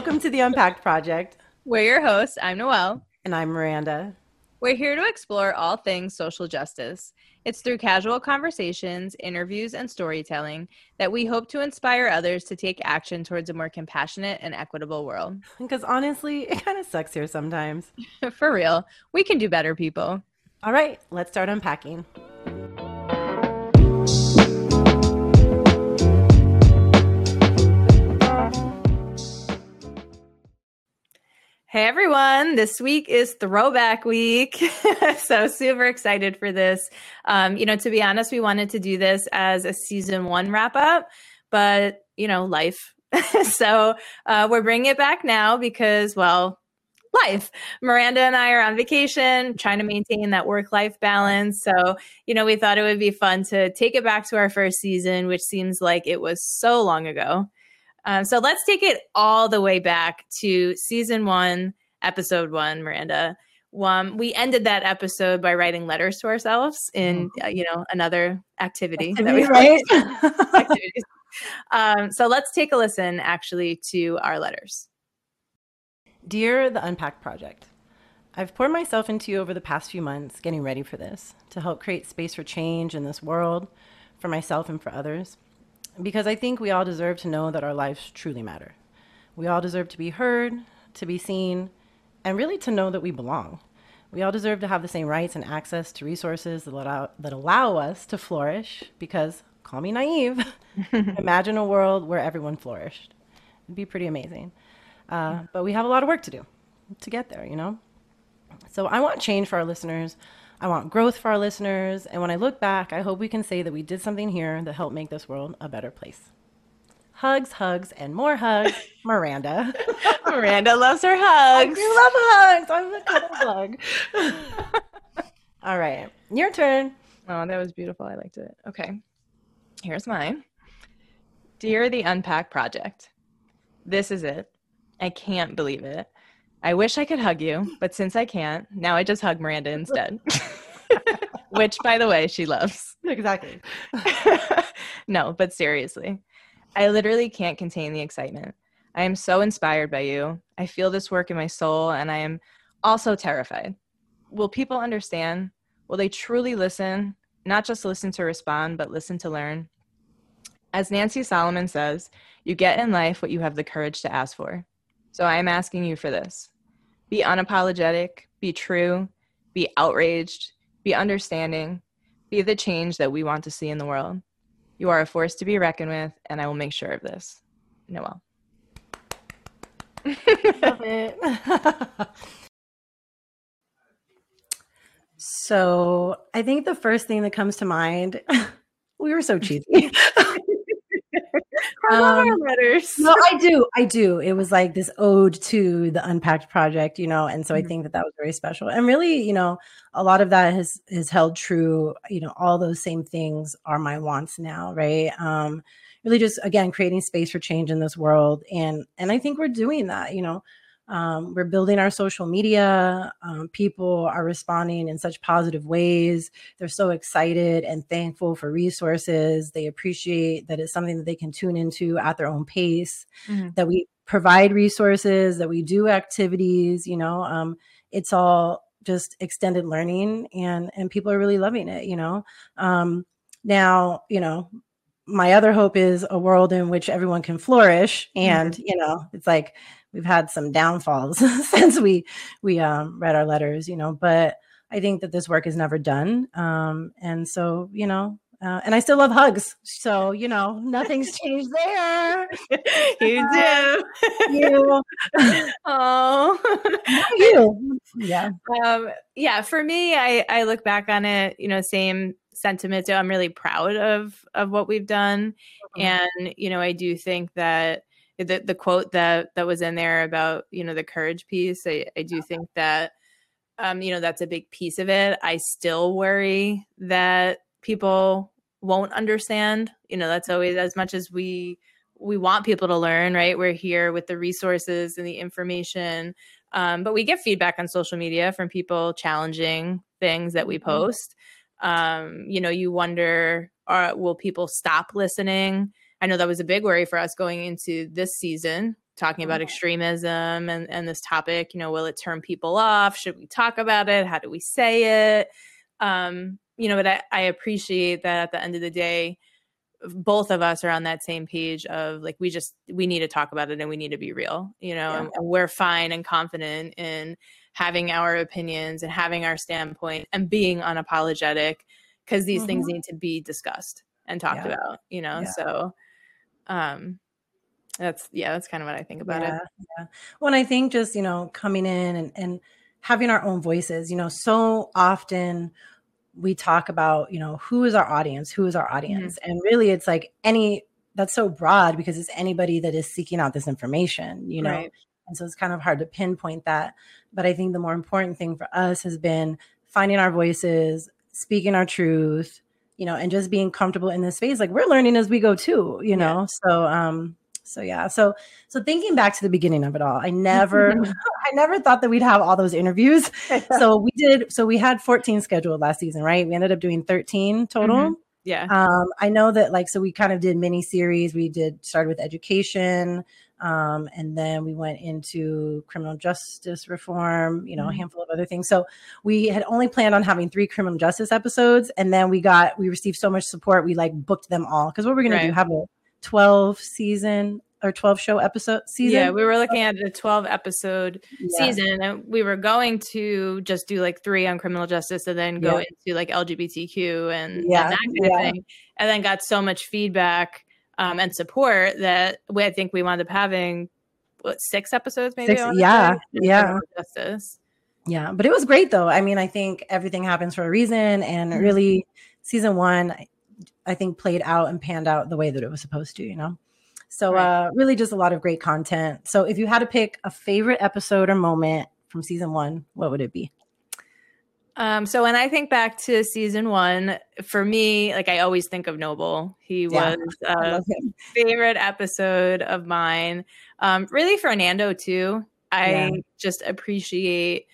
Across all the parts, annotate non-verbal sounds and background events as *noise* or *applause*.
Welcome to the Unpacked Project. We're your hosts. I'm Noelle. And I'm Miranda. We're here to explore all things social justice. It's through casual conversations, interviews, and storytelling that we hope to inspire others to take action towards a more compassionate and equitable world. *laughs* Because honestly, it kind of sucks here sometimes. *laughs* For real, we can do better, people. All right, let's start unpacking. Hey everyone, this week is throwback week. *laughs* so super excited for this. Um, you know, to be honest, we wanted to do this as a season one wrap up, but you know, life. *laughs* so uh, we're bringing it back now because, well, life. Miranda and I are on vacation, trying to maintain that work life balance. So, you know, we thought it would be fun to take it back to our first season, which seems like it was so long ago. Um, so let's take it all the way back to season one, episode one, Miranda. Um, we ended that episode by writing letters to ourselves in, mm-hmm. uh, you know, another activity. activity right? *laughs* activities. Um, so let's take a listen actually to our letters. Dear the Unpacked Project, I've poured myself into you over the past few months getting ready for this to help create space for change in this world for myself and for others because I think we all deserve to know that our lives truly matter. We all deserve to be heard, to be seen, and really to know that we belong. We all deserve to have the same rights and access to resources that allow, that allow us to flourish because, call me naive, *laughs* imagine a world where everyone flourished. It'd be pretty amazing. Uh, but we have a lot of work to do to get there, you know? So I want change for our listeners. I want growth for our listeners. And when I look back, I hope we can say that we did something here that helped make this world a better place. Hugs, hugs, and more hugs, *laughs* Miranda. *laughs* Miranda loves her hugs. I do love hugs. I'm a cuddle bug. *laughs* All right, your turn. Oh, that was beautiful. I liked it. Okay, here's mine. Dear the Unpack Project, this is it. I can't believe it. I wish I could hug you, but since I can't, now I just hug Miranda instead. *laughs* Which, by the way, she loves. *laughs* Exactly. *laughs* no, but seriously, I literally can't contain the excitement. I am so inspired by you. I feel this work in my soul, and I am also terrified. Will people understand? Will they truly listen? Not just listen to respond, but listen to learn? As Nancy Solomon says, you get in life what you have the courage to ask for. So I am asking you for this be unapologetic, be true, be outraged, be understanding, be the change that we want to see in the world. You are a force to be reckoned with, and I will make sure of this. Noelle. Love it. *laughs* so I think the first thing that comes to mind, *laughs* we were so cheesy. *laughs* um, letters. no, I do. I do. It was like this ode to the Unpacked project, you know, and so mm-hmm. I think that that was very special. And really, you know, a lot of that has has held true. You know, all those same things are my wants now, right? Um, really, just again creating space for change in this world, and and I think we're doing that. You know, um, we're building our social media. Um, people are responding in such positive ways. They're so excited and thankful for resources. They appreciate that it's something that they can tune into at their own pace, mm-hmm. that we provide resources, that we do activities. You know, um, it's all just extended learning and and people are really loving it you know um now you know my other hope is a world in which everyone can flourish and mm-hmm. you know it's like we've had some downfalls *laughs* since we we um, read our letters, you know. But I think that this work is never done, um, and so you know. Uh, and I still love hugs, so you know nothing's changed there. *laughs* you do, *laughs* you. oh, you. Yeah, um, yeah. For me, I I look back on it, you know, same sentiment. So I'm really proud of of what we've done, mm-hmm. and you know, I do think that the the quote that that was in there about you know the courage piece i, I do think that um you know that's a big piece of it. I still worry that people won't understand. You know that's always as much as we we want people to learn right? We're here with the resources and the information um, but we get feedback on social media from people challenging things that we mm-hmm. post. Um, you know you wonder are, will people stop listening I know that was a big worry for us going into this season talking about extremism and, and this topic. You know, will it turn people off? Should we talk about it? How do we say it? Um, you know, but I, I appreciate that at the end of the day, both of us are on that same page of like we just we need to talk about it and we need to be real you know yeah. and, and, we're fine and confident in having our opinions and having our standpoint and being unapologetic because these mm-hmm. things need to be discussed and talked yeah. about you know yeah. so um that's yeah that's kind of what i think about it yeah when i think just you know coming in and, and having our own voices you know so often we talk about, you know, who is our audience? Who is our audience? Mm-hmm. And really it's like any that's so broad because it's anybody that is seeking out this information, you know. Right. And so it's kind of hard to pinpoint that. But I think the more important thing for us has been finding our voices, speaking our truth, you know, and just being comfortable in this space. Like we're learning as we go too, you know. Yeah. So um so yeah so so thinking back to the beginning of it all i never *laughs* *laughs* i never thought that we'd have all those interviews *laughs* so we did so we had 14 scheduled last season right we ended up doing 13 total mm-hmm. yeah um i know that like so we kind of did mini series we did started with education um, and then we went into criminal justice reform, you know, mm-hmm. a handful of other things. So we had only planned on having three criminal justice episodes, and then we got we received so much support, we like booked them all because what we're gonna right. do have a 12 season or 12 show episode season. Yeah, we were looking at a 12 episode yeah. season and we were going to just do like three on criminal justice and then go yeah. into like LGBTQ and, yeah. and that kind of thing. And then got so much feedback um, and support that we, I think we wound up having what six episodes maybe. Six, yeah. Yeah. Justice. Yeah. But it was great though. I mean, I think everything happens for a reason and mm-hmm. really season one, I think played out and panned out the way that it was supposed to, you know? So right. uh really just a lot of great content. So if you had to pick a favorite episode or moment from season one, what would it be? Um, so when I think back to season one, for me, like I always think of Noble. He yeah, was a favorite episode of mine. Um, really Fernando too. I yeah. just appreciate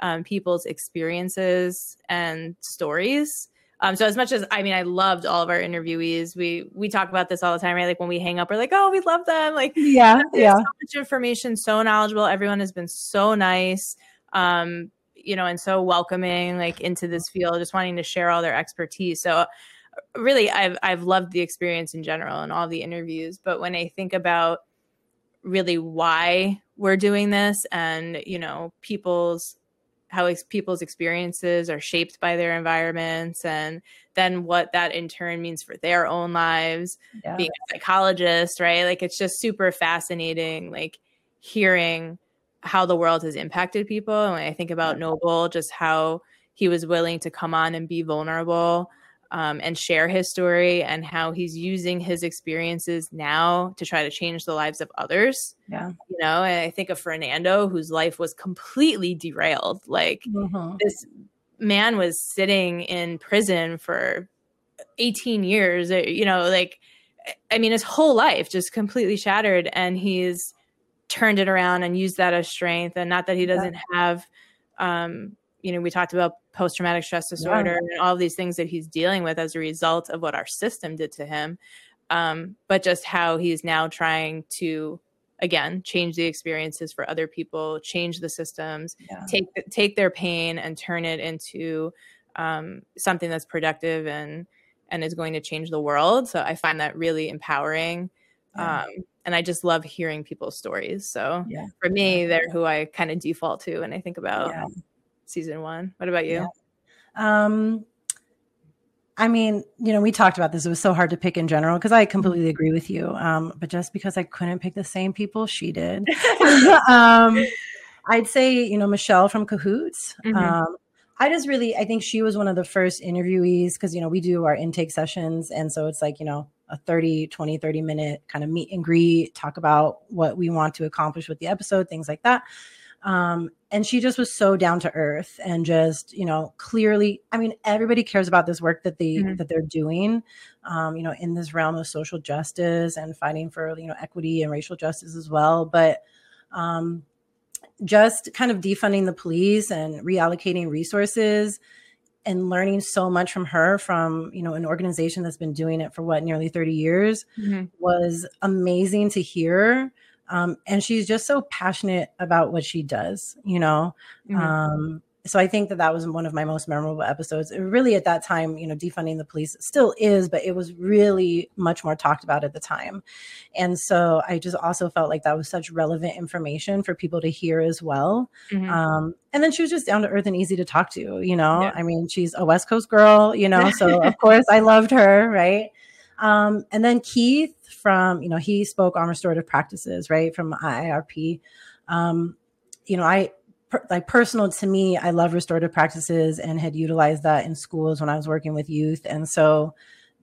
um, people's experiences and stories. Um, so as much as I mean, I loved all of our interviewees. We we talk about this all the time, right? Like when we hang up, we're like, oh, we love them. Like, yeah, yeah. So much information, so knowledgeable. Everyone has been so nice, um, you know, and so welcoming, like into this field, just wanting to share all their expertise. So uh, really, I've I've loved the experience in general and all the interviews. But when I think about really why we're doing this, and you know, people's how ex- people's experiences are shaped by their environments and then what that in turn means for their own lives yeah. being a psychologist right like it's just super fascinating like hearing how the world has impacted people and when i think about noble just how he was willing to come on and be vulnerable um, and share his story and how he's using his experiences now to try to change the lives of others. Yeah. You know, and I think of Fernando, whose life was completely derailed. Like mm-hmm. this man was sitting in prison for 18 years, you know, like, I mean, his whole life just completely shattered. And he's turned it around and used that as strength. And not that he doesn't yeah. have, um, you know, we talked about post traumatic stress disorder yeah. and all these things that he's dealing with as a result of what our system did to him. Um, but just how he's now trying to again change the experiences for other people, change the systems, yeah. take take their pain and turn it into um, something that's productive and and is going to change the world. So I find that really empowering. Yeah. Um, and I just love hearing people's stories. So yeah. for me, they're who I kind of default to when I think about season one. What about you? Yeah. Um, I mean, you know, we talked about this. It was so hard to pick in general because I completely agree with you. Um, but just because I couldn't pick the same people she did, *laughs* *laughs* um, I'd say, you know, Michelle from Cahoots. Mm-hmm. Um, I just really, I think she was one of the first interviewees because, you know, we do our intake sessions. And so it's like, you know, a 30, 20, 30 minute kind of meet and greet, talk about what we want to accomplish with the episode, things like that. Um, and she just was so down to earth and just you know clearly i mean everybody cares about this work that they mm-hmm. that they're doing um, you know in this realm of social justice and fighting for you know equity and racial justice as well but um, just kind of defunding the police and reallocating resources and learning so much from her from you know an organization that's been doing it for what nearly 30 years mm-hmm. was amazing to hear Um, and she's just so passionate about what she does, you know. Mm-hmm. Um, so I think that that was one of my most memorable episodes. It really, at that time, you know, defunding the police still is, but it was really much more talked about at the time. And so I just also felt like that was such relevant information for people to hear as well. Mm-hmm. Um, and then she was just down to earth and easy to talk to. You know, yeah. I mean, she's a West Coast girl. You know, so of *laughs* course I loved her, right? Um, and then Keith from, you know, he spoke on restorative practices, right, from IIRP. Um, you know, I like personal to me, I love restorative practices and had utilized that in schools when I was working with youth. And so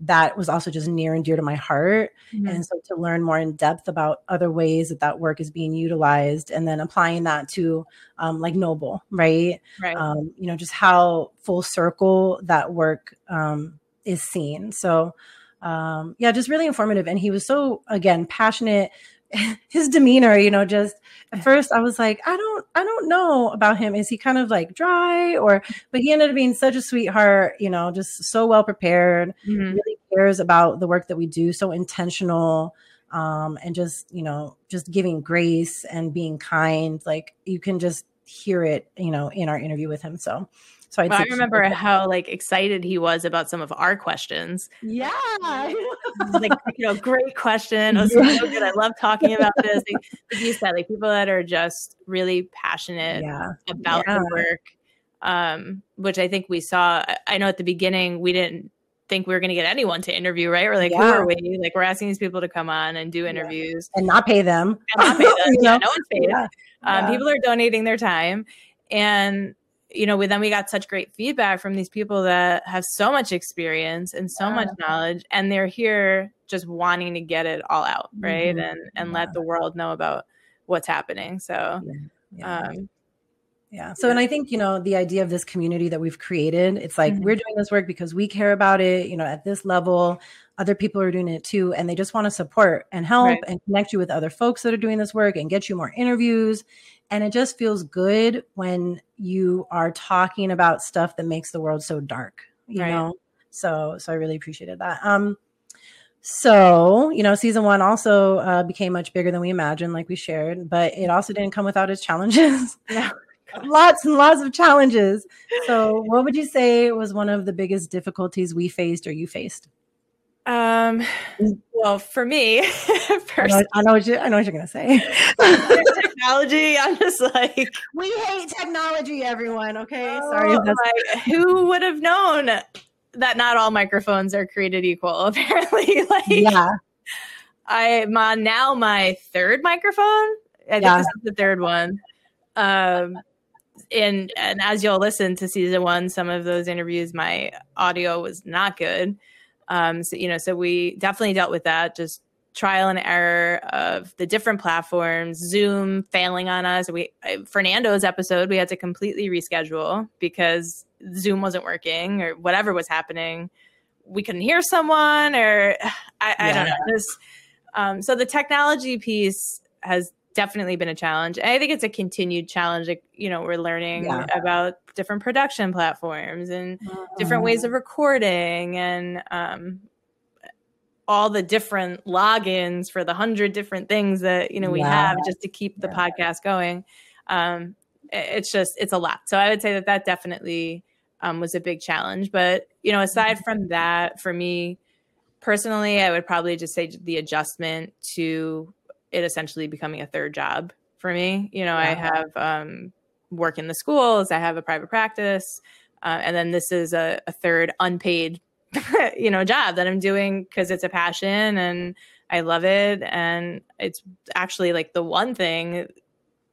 that was also just near and dear to my heart. Mm-hmm. And so to learn more in depth about other ways that that work is being utilized and then applying that to um, like Noble, right? Right. Um, you know, just how full circle that work um, is seen. So, um, yeah, just really informative. And he was so, again, passionate, *laughs* his demeanor, you know, just at first I was like, I don't, I don't know about him. Is he kind of like dry or, *laughs* but he ended up being such a sweetheart, you know, just so well prepared, mm-hmm. really cares about the work that we do, so intentional. Um, and just, you know, just giving grace and being kind. Like you can just hear it, you know, in our interview with him. So so well, I remember how like excited he was about some of our questions. Yeah, like *laughs* you know, great question. So good. I love talking about this. Like, *laughs* like you said, like people that are just really passionate yeah. about yeah. the work, um, which I think we saw. I know at the beginning we didn't think we were going to get anyone to interview, right? We're like, yeah. who are we? Like, we're asking these people to come on and do interviews and not pay them. And not pay *laughs* them. yeah, no one's paid. Yeah. Um, people are donating their time, and you know, we then we got such great feedback from these people that have so much experience and so yeah. much knowledge, and they're here just wanting to get it all out, right? Mm-hmm. And and yeah. let the world know about what's happening. So, yeah. Um, yeah. So, and I think, you know, the idea of this community that we've created, it's like mm-hmm. we're doing this work because we care about it, you know, at this level. Other people are doing it too. And they just want to support and help right. and connect you with other folks that are doing this work and get you more interviews and it just feels good when you are talking about stuff that makes the world so dark you right. know? So so i really appreciated that. Um so you know season one also uh, became much bigger than we imagined like we shared but it also didn't come without its challenges. *laughs* *laughs* Lots and lots of challenges. So what would you say was one of the biggest difficulties we faced or you faced um, well, for me, first, *laughs* I know, I know, what you, I know what you're gonna say. *laughs* technology. I'm just like, we hate technology, everyone. Okay, oh, sorry. My, who would have known that not all microphones are created equal? *laughs* Apparently, like, yeah. I'm on now my third microphone. I think yeah. this is the third one. Um, and and as you'll listen to season one, some of those interviews, my audio was not good. Um, so you know, so we definitely dealt with that, just trial and error of the different platforms, Zoom failing on us. We Fernando's episode we had to completely reschedule because Zoom wasn't working or whatever was happening. We couldn't hear someone, or *sighs* I, I don't know. This, um, so the technology piece has definitely been a challenge. I think it's a continued challenge. Like, you know, we're learning yeah. about different production platforms and mm-hmm. different ways of recording and um, all the different logins for the hundred different things that you know we yeah. have just to keep the yeah. podcast going. Um, it's just it's a lot. So I would say that that definitely um, was a big challenge. But you know, aside mm-hmm. from that, for me personally, I would probably just say the adjustment to it essentially becoming a third job for me. You know, yeah. I have um, work in the schools, I have a private practice, uh, and then this is a, a third unpaid, *laughs* you know, job that I'm doing because it's a passion and I love it, and it's actually like the one thing,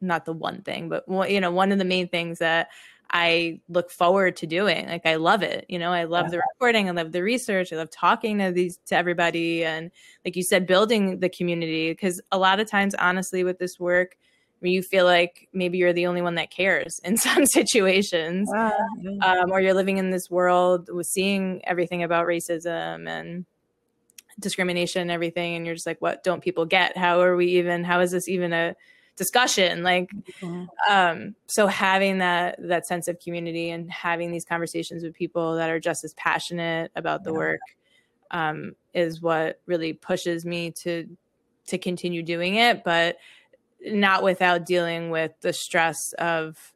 not the one thing, but you know, one of the main things that I look forward to doing. Like I love it. You know, I love yeah. the recording, I love the research, I love talking to these to everybody and like you said building the community because a lot of times honestly with this work you feel like maybe you're the only one that cares *laughs* in some situations um, or you're living in this world with seeing everything about racism and discrimination and everything and you're just like what don't people get how are we even how is this even a discussion like mm-hmm. um so having that that sense of community and having these conversations with people that are just as passionate about the yeah. work um is what really pushes me to to continue doing it but not without dealing with the stress of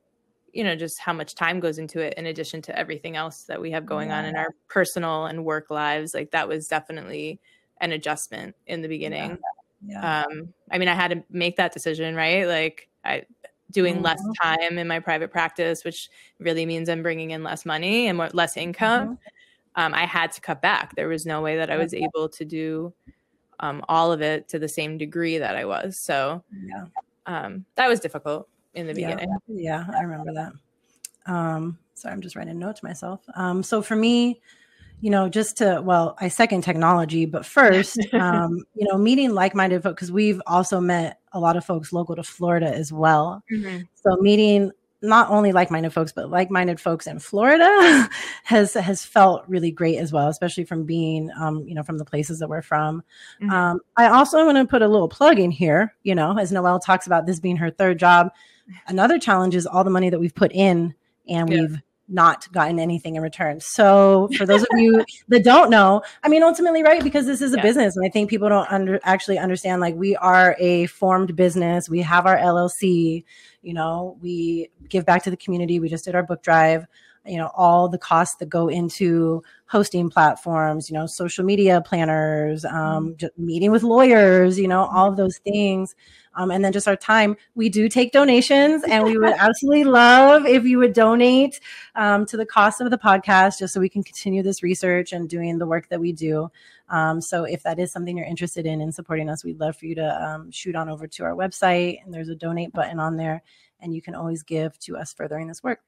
you know just how much time goes into it in addition to everything else that we have going yeah. on in our personal and work lives like that was definitely an adjustment in the beginning yeah. Yeah. um i mean i had to make that decision right like i doing mm-hmm. less time in my private practice which really means i'm bringing in less money and more, less income mm-hmm. um, i had to cut back there was no way that i was able to do um, all of it to the same degree that i was so yeah um, that was difficult in the beginning. Yeah, yeah I remember that. Um, sorry, I'm just writing a note to myself. Um, so for me, you know, just to, well, I second technology, but first, *laughs* um, you know, meeting like minded folks, because we've also met a lot of folks local to Florida as well. Mm-hmm. So meeting not only like-minded folks but like-minded folks in Florida *laughs* has has felt really great as well especially from being um, you know from the places that we're from mm-hmm. um, I also want to put a little plug in here you know as Noelle talks about this being her third job *laughs* another challenge is all the money that we've put in and yeah. we've not gotten anything in return. So for those of you *laughs* that don't know, I mean, ultimately, right? Because this is a yeah. business, and I think people don't under, actually understand. Like, we are a formed business. We have our LLC. You know, we give back to the community. We just did our book drive. You know, all the costs that go into hosting platforms. You know, social media planners, um, mm-hmm. meeting with lawyers. You know, all of those things um, and then just our time. We do take donations, *laughs* and we would absolutely love if you would donate um, to the cost of the podcast, just so we can continue this research and doing the work that we do. Um, so if that is something you're interested in in supporting us, we'd love for you to um, shoot on over to our website, and there's a donate button on there, and you can always give to us furthering this work.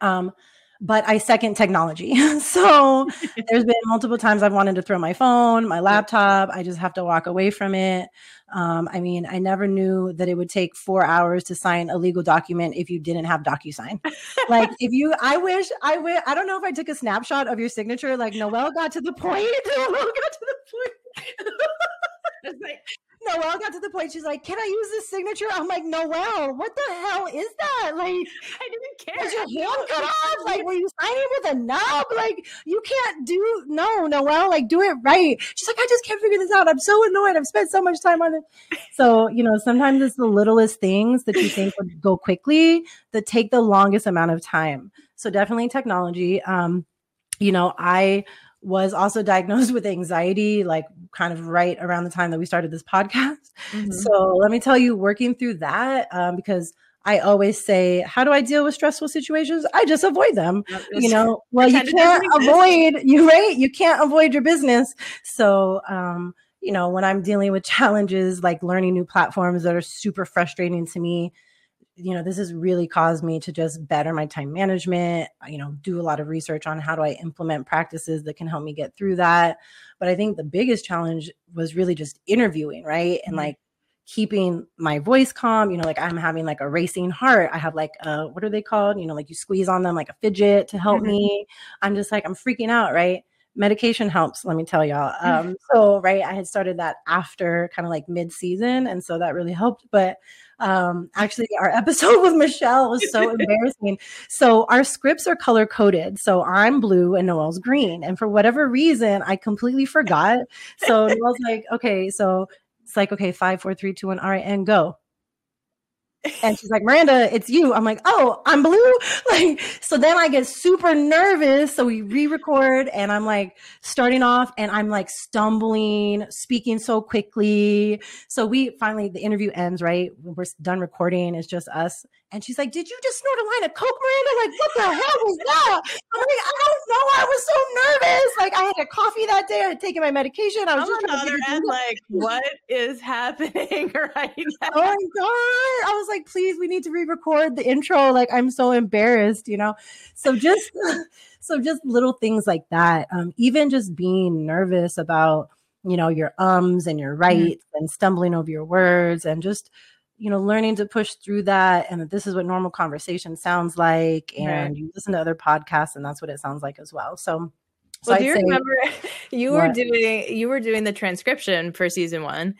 Um, but I second technology. *laughs* so there's been multiple times I've wanted to throw my phone, my laptop. I just have to walk away from it. Um, I mean, I never knew that it would take four hours to sign a legal document if you didn't have DocuSign. like, if you, I wish, I wish, I don't know if I took a snapshot of your signature. Like, Noelle got to the point. *laughs* Got to the point. like, Noelle got to the point. She's like, "Can I use this signature?" I'm like, "Noelle, what the hell is that? Like, *laughs* I didn't care. Was your hand cut off? Like, were you signing with a nub? Like, you can't do no, Noelle. Like, do it right." She's like, "I just can't figure this out. I'm so annoyed. I've spent so much time on it." So, you know, sometimes it's the littlest things that you think would go quickly that take the longest amount of time. So, definitely technology. Um, you know, I was also *laughs* diagnosed with anxiety, like kind of right around the time that we started this podcast. Mm-hmm. So let me tell you, working through that, um, because I always say, how do I deal with stressful situations? I just avoid them. You know, *laughs* well, you can't avoid you, right? You can't avoid your business. So, um, you know, when I'm dealing with challenges like learning new platforms that are super frustrating to me, you know, this has really caused me to just better my time management, you know, do a lot of research on how do I implement practices that can help me get through that. But I think the biggest challenge was really just interviewing, right? And mm-hmm. like keeping my voice calm, you know, like I'm having like a racing heart. I have like uh what are they called? You know, like you squeeze on them like a fidget to help mm-hmm. me. I'm just like I'm freaking out, right? Medication helps let me tell y'all *laughs* um so right i had started that after kind of like mid-season and so that really helped but um, actually, our *laughs* episode with Michelle was so embarrassing. So our scripts are color coded. So I'm blue and Noelle's green. And for whatever reason, I completely forgot. So Noelle's like, okay, so it's like, okay, five, four, three, two, one. All right, and go and she's like, Miranda, it's you. I'm like, oh, I'm blue. *laughs* Like, so then I get super nervous. So we re-record and I'm like starting off and I'm like stumbling, speaking so quickly. So we finally, the interview ends, right? We're done recording. It's just us. And she's like, Did you just snort a line of Coke, Miranda? Like, what the hell was that? I'm like, I don't know. I was so nervous. Like, I had a coffee that day. I had taken my medication. I was I'm just on other end, like, what is happening *laughs* right *laughs* now? Oh my God. I was like, Please, we need to re record the intro. Like, I'm so embarrassed, you know? So just, *laughs* so just little things like that. Um, even just being nervous about, you know, your ums and your mm-hmm. rights mm-hmm. and stumbling over your words and just, you know, learning to push through that and that this is what normal conversation sounds like. And right. you listen to other podcasts and that's what it sounds like as well. So, so well, do you say, remember *laughs* you what? were doing you were doing the transcription for season one,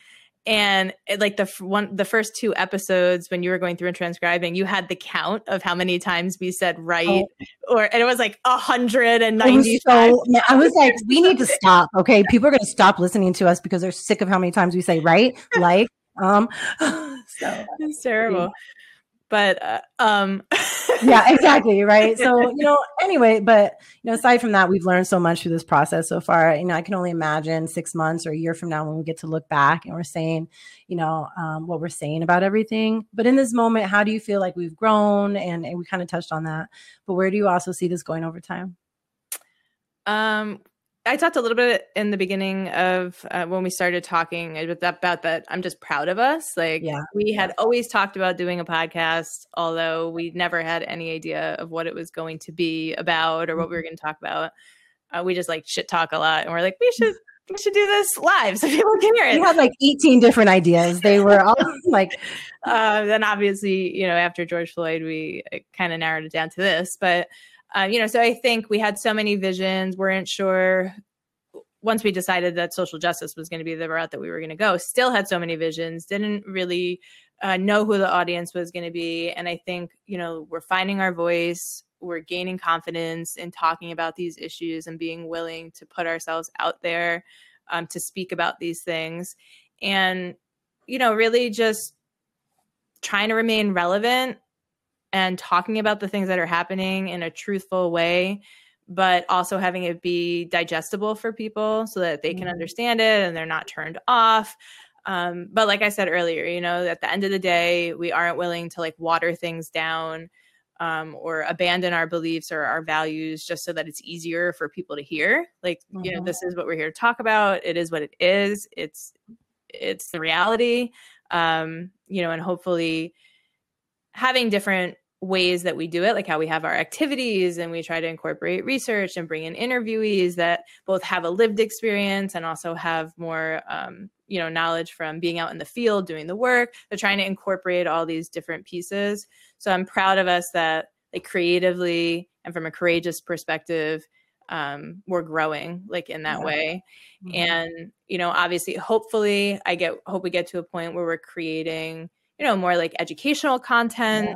and it, like the one the first two episodes when you were going through and transcribing, you had the count of how many times we said right, oh. or and it was like a hundred and ninety. So I was like, we need to stop. Okay, people are going to stop listening to us because they're sick of how many times we say right, *laughs* like um so *laughs* it's terrible. But uh, um yeah exactly right? *laughs* So you know anyway but you know aside from that we've learned so much through this process so far. You know i can only imagine six months or a year from now when we get to look back and we're saying you know um, what we're saying about everything. But in this moment how do you feel like we've grown? And, and we kind of touched on that. But where do you also see this going over time? Um I talked a little bit in the beginning of uh, when we started talking about that. I'm just proud of us. Like yeah. we had always talked about doing a podcast, although we never had any idea of what it was going to be about or what we were mm-hmm. going to talk about. Uh, we just like shit talk a lot, and we're like, we should we should do this live so *laughs* people can hear it. We had like 18 different ideas. They were all *laughs* like, uh, then obviously, you know, after George Floyd, we uh, kind of narrowed it down to this, but um, you know, so I think we had so many visions, weren't sure once we decided that social justice was going to be the route that we were going to go, still had so many visions, didn't really uh, know who the audience was going to be. And I think, you know, we're finding our voice, we're gaining confidence in talking about these issues and being willing to put ourselves out there um, to speak about these things. And, you know, really just trying to remain relevant and talking about the things that are happening in a truthful way but also having it be digestible for people so that they can mm-hmm. understand it and they're not turned off um, but like i said earlier you know at the end of the day we aren't willing to like water things down um, or abandon our beliefs or our values just so that it's easier for people to hear like mm-hmm. you know mm-hmm. this is what we're here to talk about it is what it is it's it's the reality um, you know and hopefully having different ways that we do it, like how we have our activities and we try to incorporate research and bring in interviewees that both have a lived experience and also have more, um, you know, knowledge from being out in the field doing the work. They're trying to incorporate all these different pieces. So I'm proud of us that, like, creatively and from a courageous perspective, um, we're growing like in that yeah. way. Mm-hmm. And you know, obviously, hopefully, I get hope we get to a point where we're creating you know more like educational content. Yeah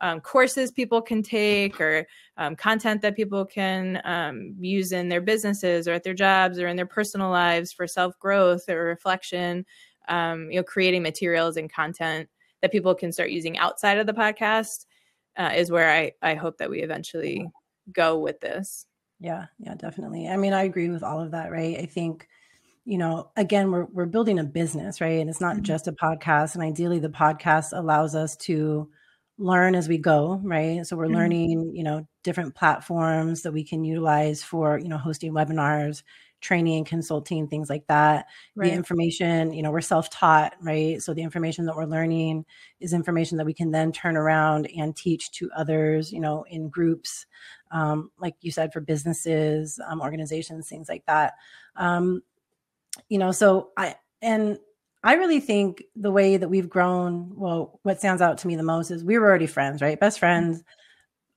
um, courses people can take or um, content that people can um, use in their businesses or at their jobs or in their personal lives for self growth or reflection. Um, you know, creating materials and content that people can start using outside of the podcast uh, is where I, I hope that we eventually go with this. Yeah, yeah, definitely. I mean, I agree with all of that, right? I think you know again we're we're building a business right and it's not mm-hmm. just a podcast and ideally the podcast allows us to learn as we go, right? So we're mm-hmm. learning, you know, different platforms that we can utilize for, you know, hosting webinars, training, consulting, things like that. Right. The information, you know, we're self-taught, right? So the information that we're learning is information that we can then turn around and teach to others, you know, in groups, um, like you said, for businesses, um, organizations, things like that. Um, you know, so I and I really think the way that we've grown, well, what stands out to me the most is we were already friends, right? Best friends,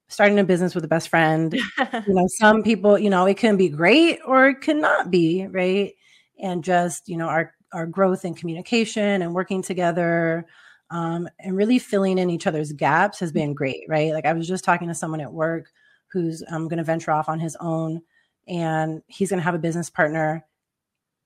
starting a business with a best friend. *laughs* you know, some people, you know, it can be great or it can not be, right? And just, you know, our our growth in communication and working together um, and really filling in each other's gaps has been great, right? Like I was just talking to someone at work who's um, going to venture off on his own and he's going to have a business partner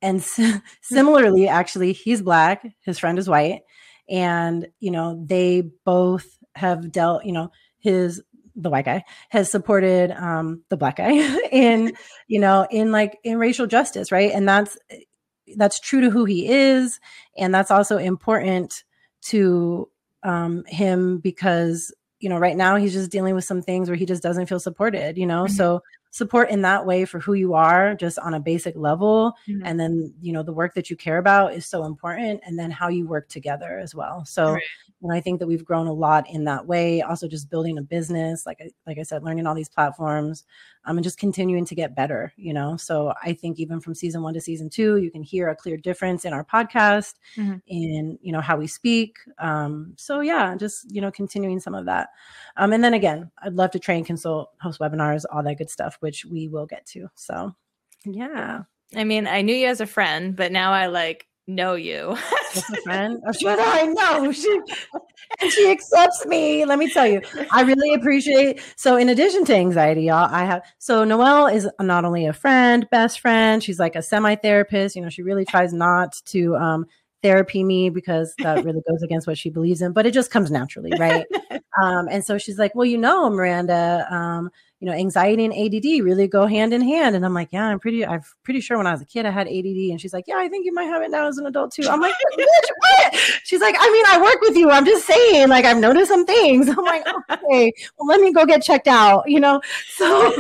and *laughs* *laughs* similarly actually he's black his friend is white and you know they both have dealt you know his the white guy has supported um the black guy *laughs* in you know in like in racial justice right and that's that's true to who he is and that's also important to um him because you know right now he's just dealing with some things where he just doesn't feel supported you know mm-hmm. so support in that way for who you are just on a basic level mm-hmm. and then you know the work that you care about is so important and then how you work together as well so right. And i think that we've grown a lot in that way also just building a business like I, like i said learning all these platforms um, and just continuing to get better you know so i think even from season one to season two you can hear a clear difference in our podcast mm-hmm. in you know how we speak um, so yeah just you know continuing some of that um, and then again i'd love to train consult host webinars all that good stuff which we will get to. So, yeah. I mean, I knew you as a friend, but now I like know you. *laughs* as a friend? Should I know? She *laughs* and she accepts me. Let me tell you, I really appreciate. So, in addition to anxiety, y'all, I have. So, Noelle is not only a friend, best friend. She's like a semi therapist. You know, she really tries not to um, therapy me because that *laughs* really goes against what she believes in, but it just comes naturally, right? um, and so she's like, well, you know, Miranda, um, you know, anxiety and ADD really go hand in hand. And I'm like, yeah, I'm pretty, I'm pretty sure when I was a kid, I had ADD. And she's like, yeah, I think you might have it now as an adult too. I'm like, what? She's like, I mean, I work with you. I'm just saying, like, I've noticed some things. *laughs* I'm like, okay, well, let me go get checked out, you know? So,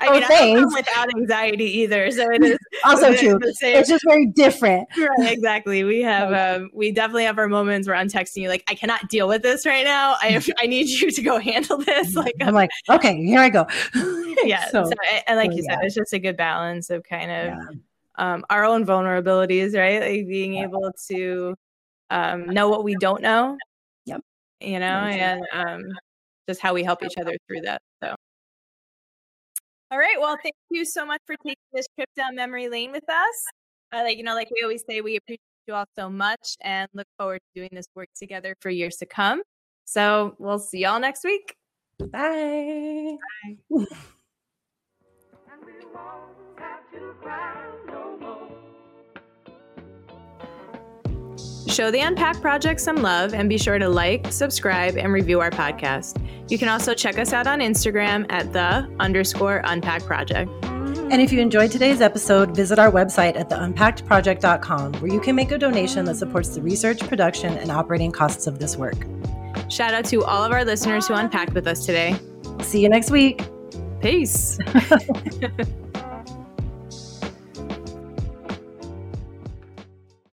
I mean, I without anxiety either. So it is *laughs* also true. It's just very different. Right, exactly. We have, um, we definitely have our moments where I'm texting you, like, I cannot deal with this right now. I have, *laughs* I need you to go handle this. Like, I'm like, okay, here I go. *laughs* yeah. So, so and like so, you said, yeah. it's just a good balance of kind of yeah. um, our own vulnerabilities, right? Like being able to um, know what we don't know. Yep. You know, and um, just how we help each other through that. So. All right. Well, thank you so much for taking this trip down memory lane with us. Uh, like you know, like we always say, we appreciate you all so much and look forward to doing this work together for years to come. So we'll see y'all next week. Bye. Bye. *laughs* Show the Unpack Project some love and be sure to like, subscribe, and review our podcast. You can also check us out on Instagram at the underscore unpack project. And if you enjoyed today's episode, visit our website at theunpackedproject.com where you can make a donation that supports the research, production, and operating costs of this work. Shout out to all of our listeners who unpacked with us today. See you next week. Peace. *laughs*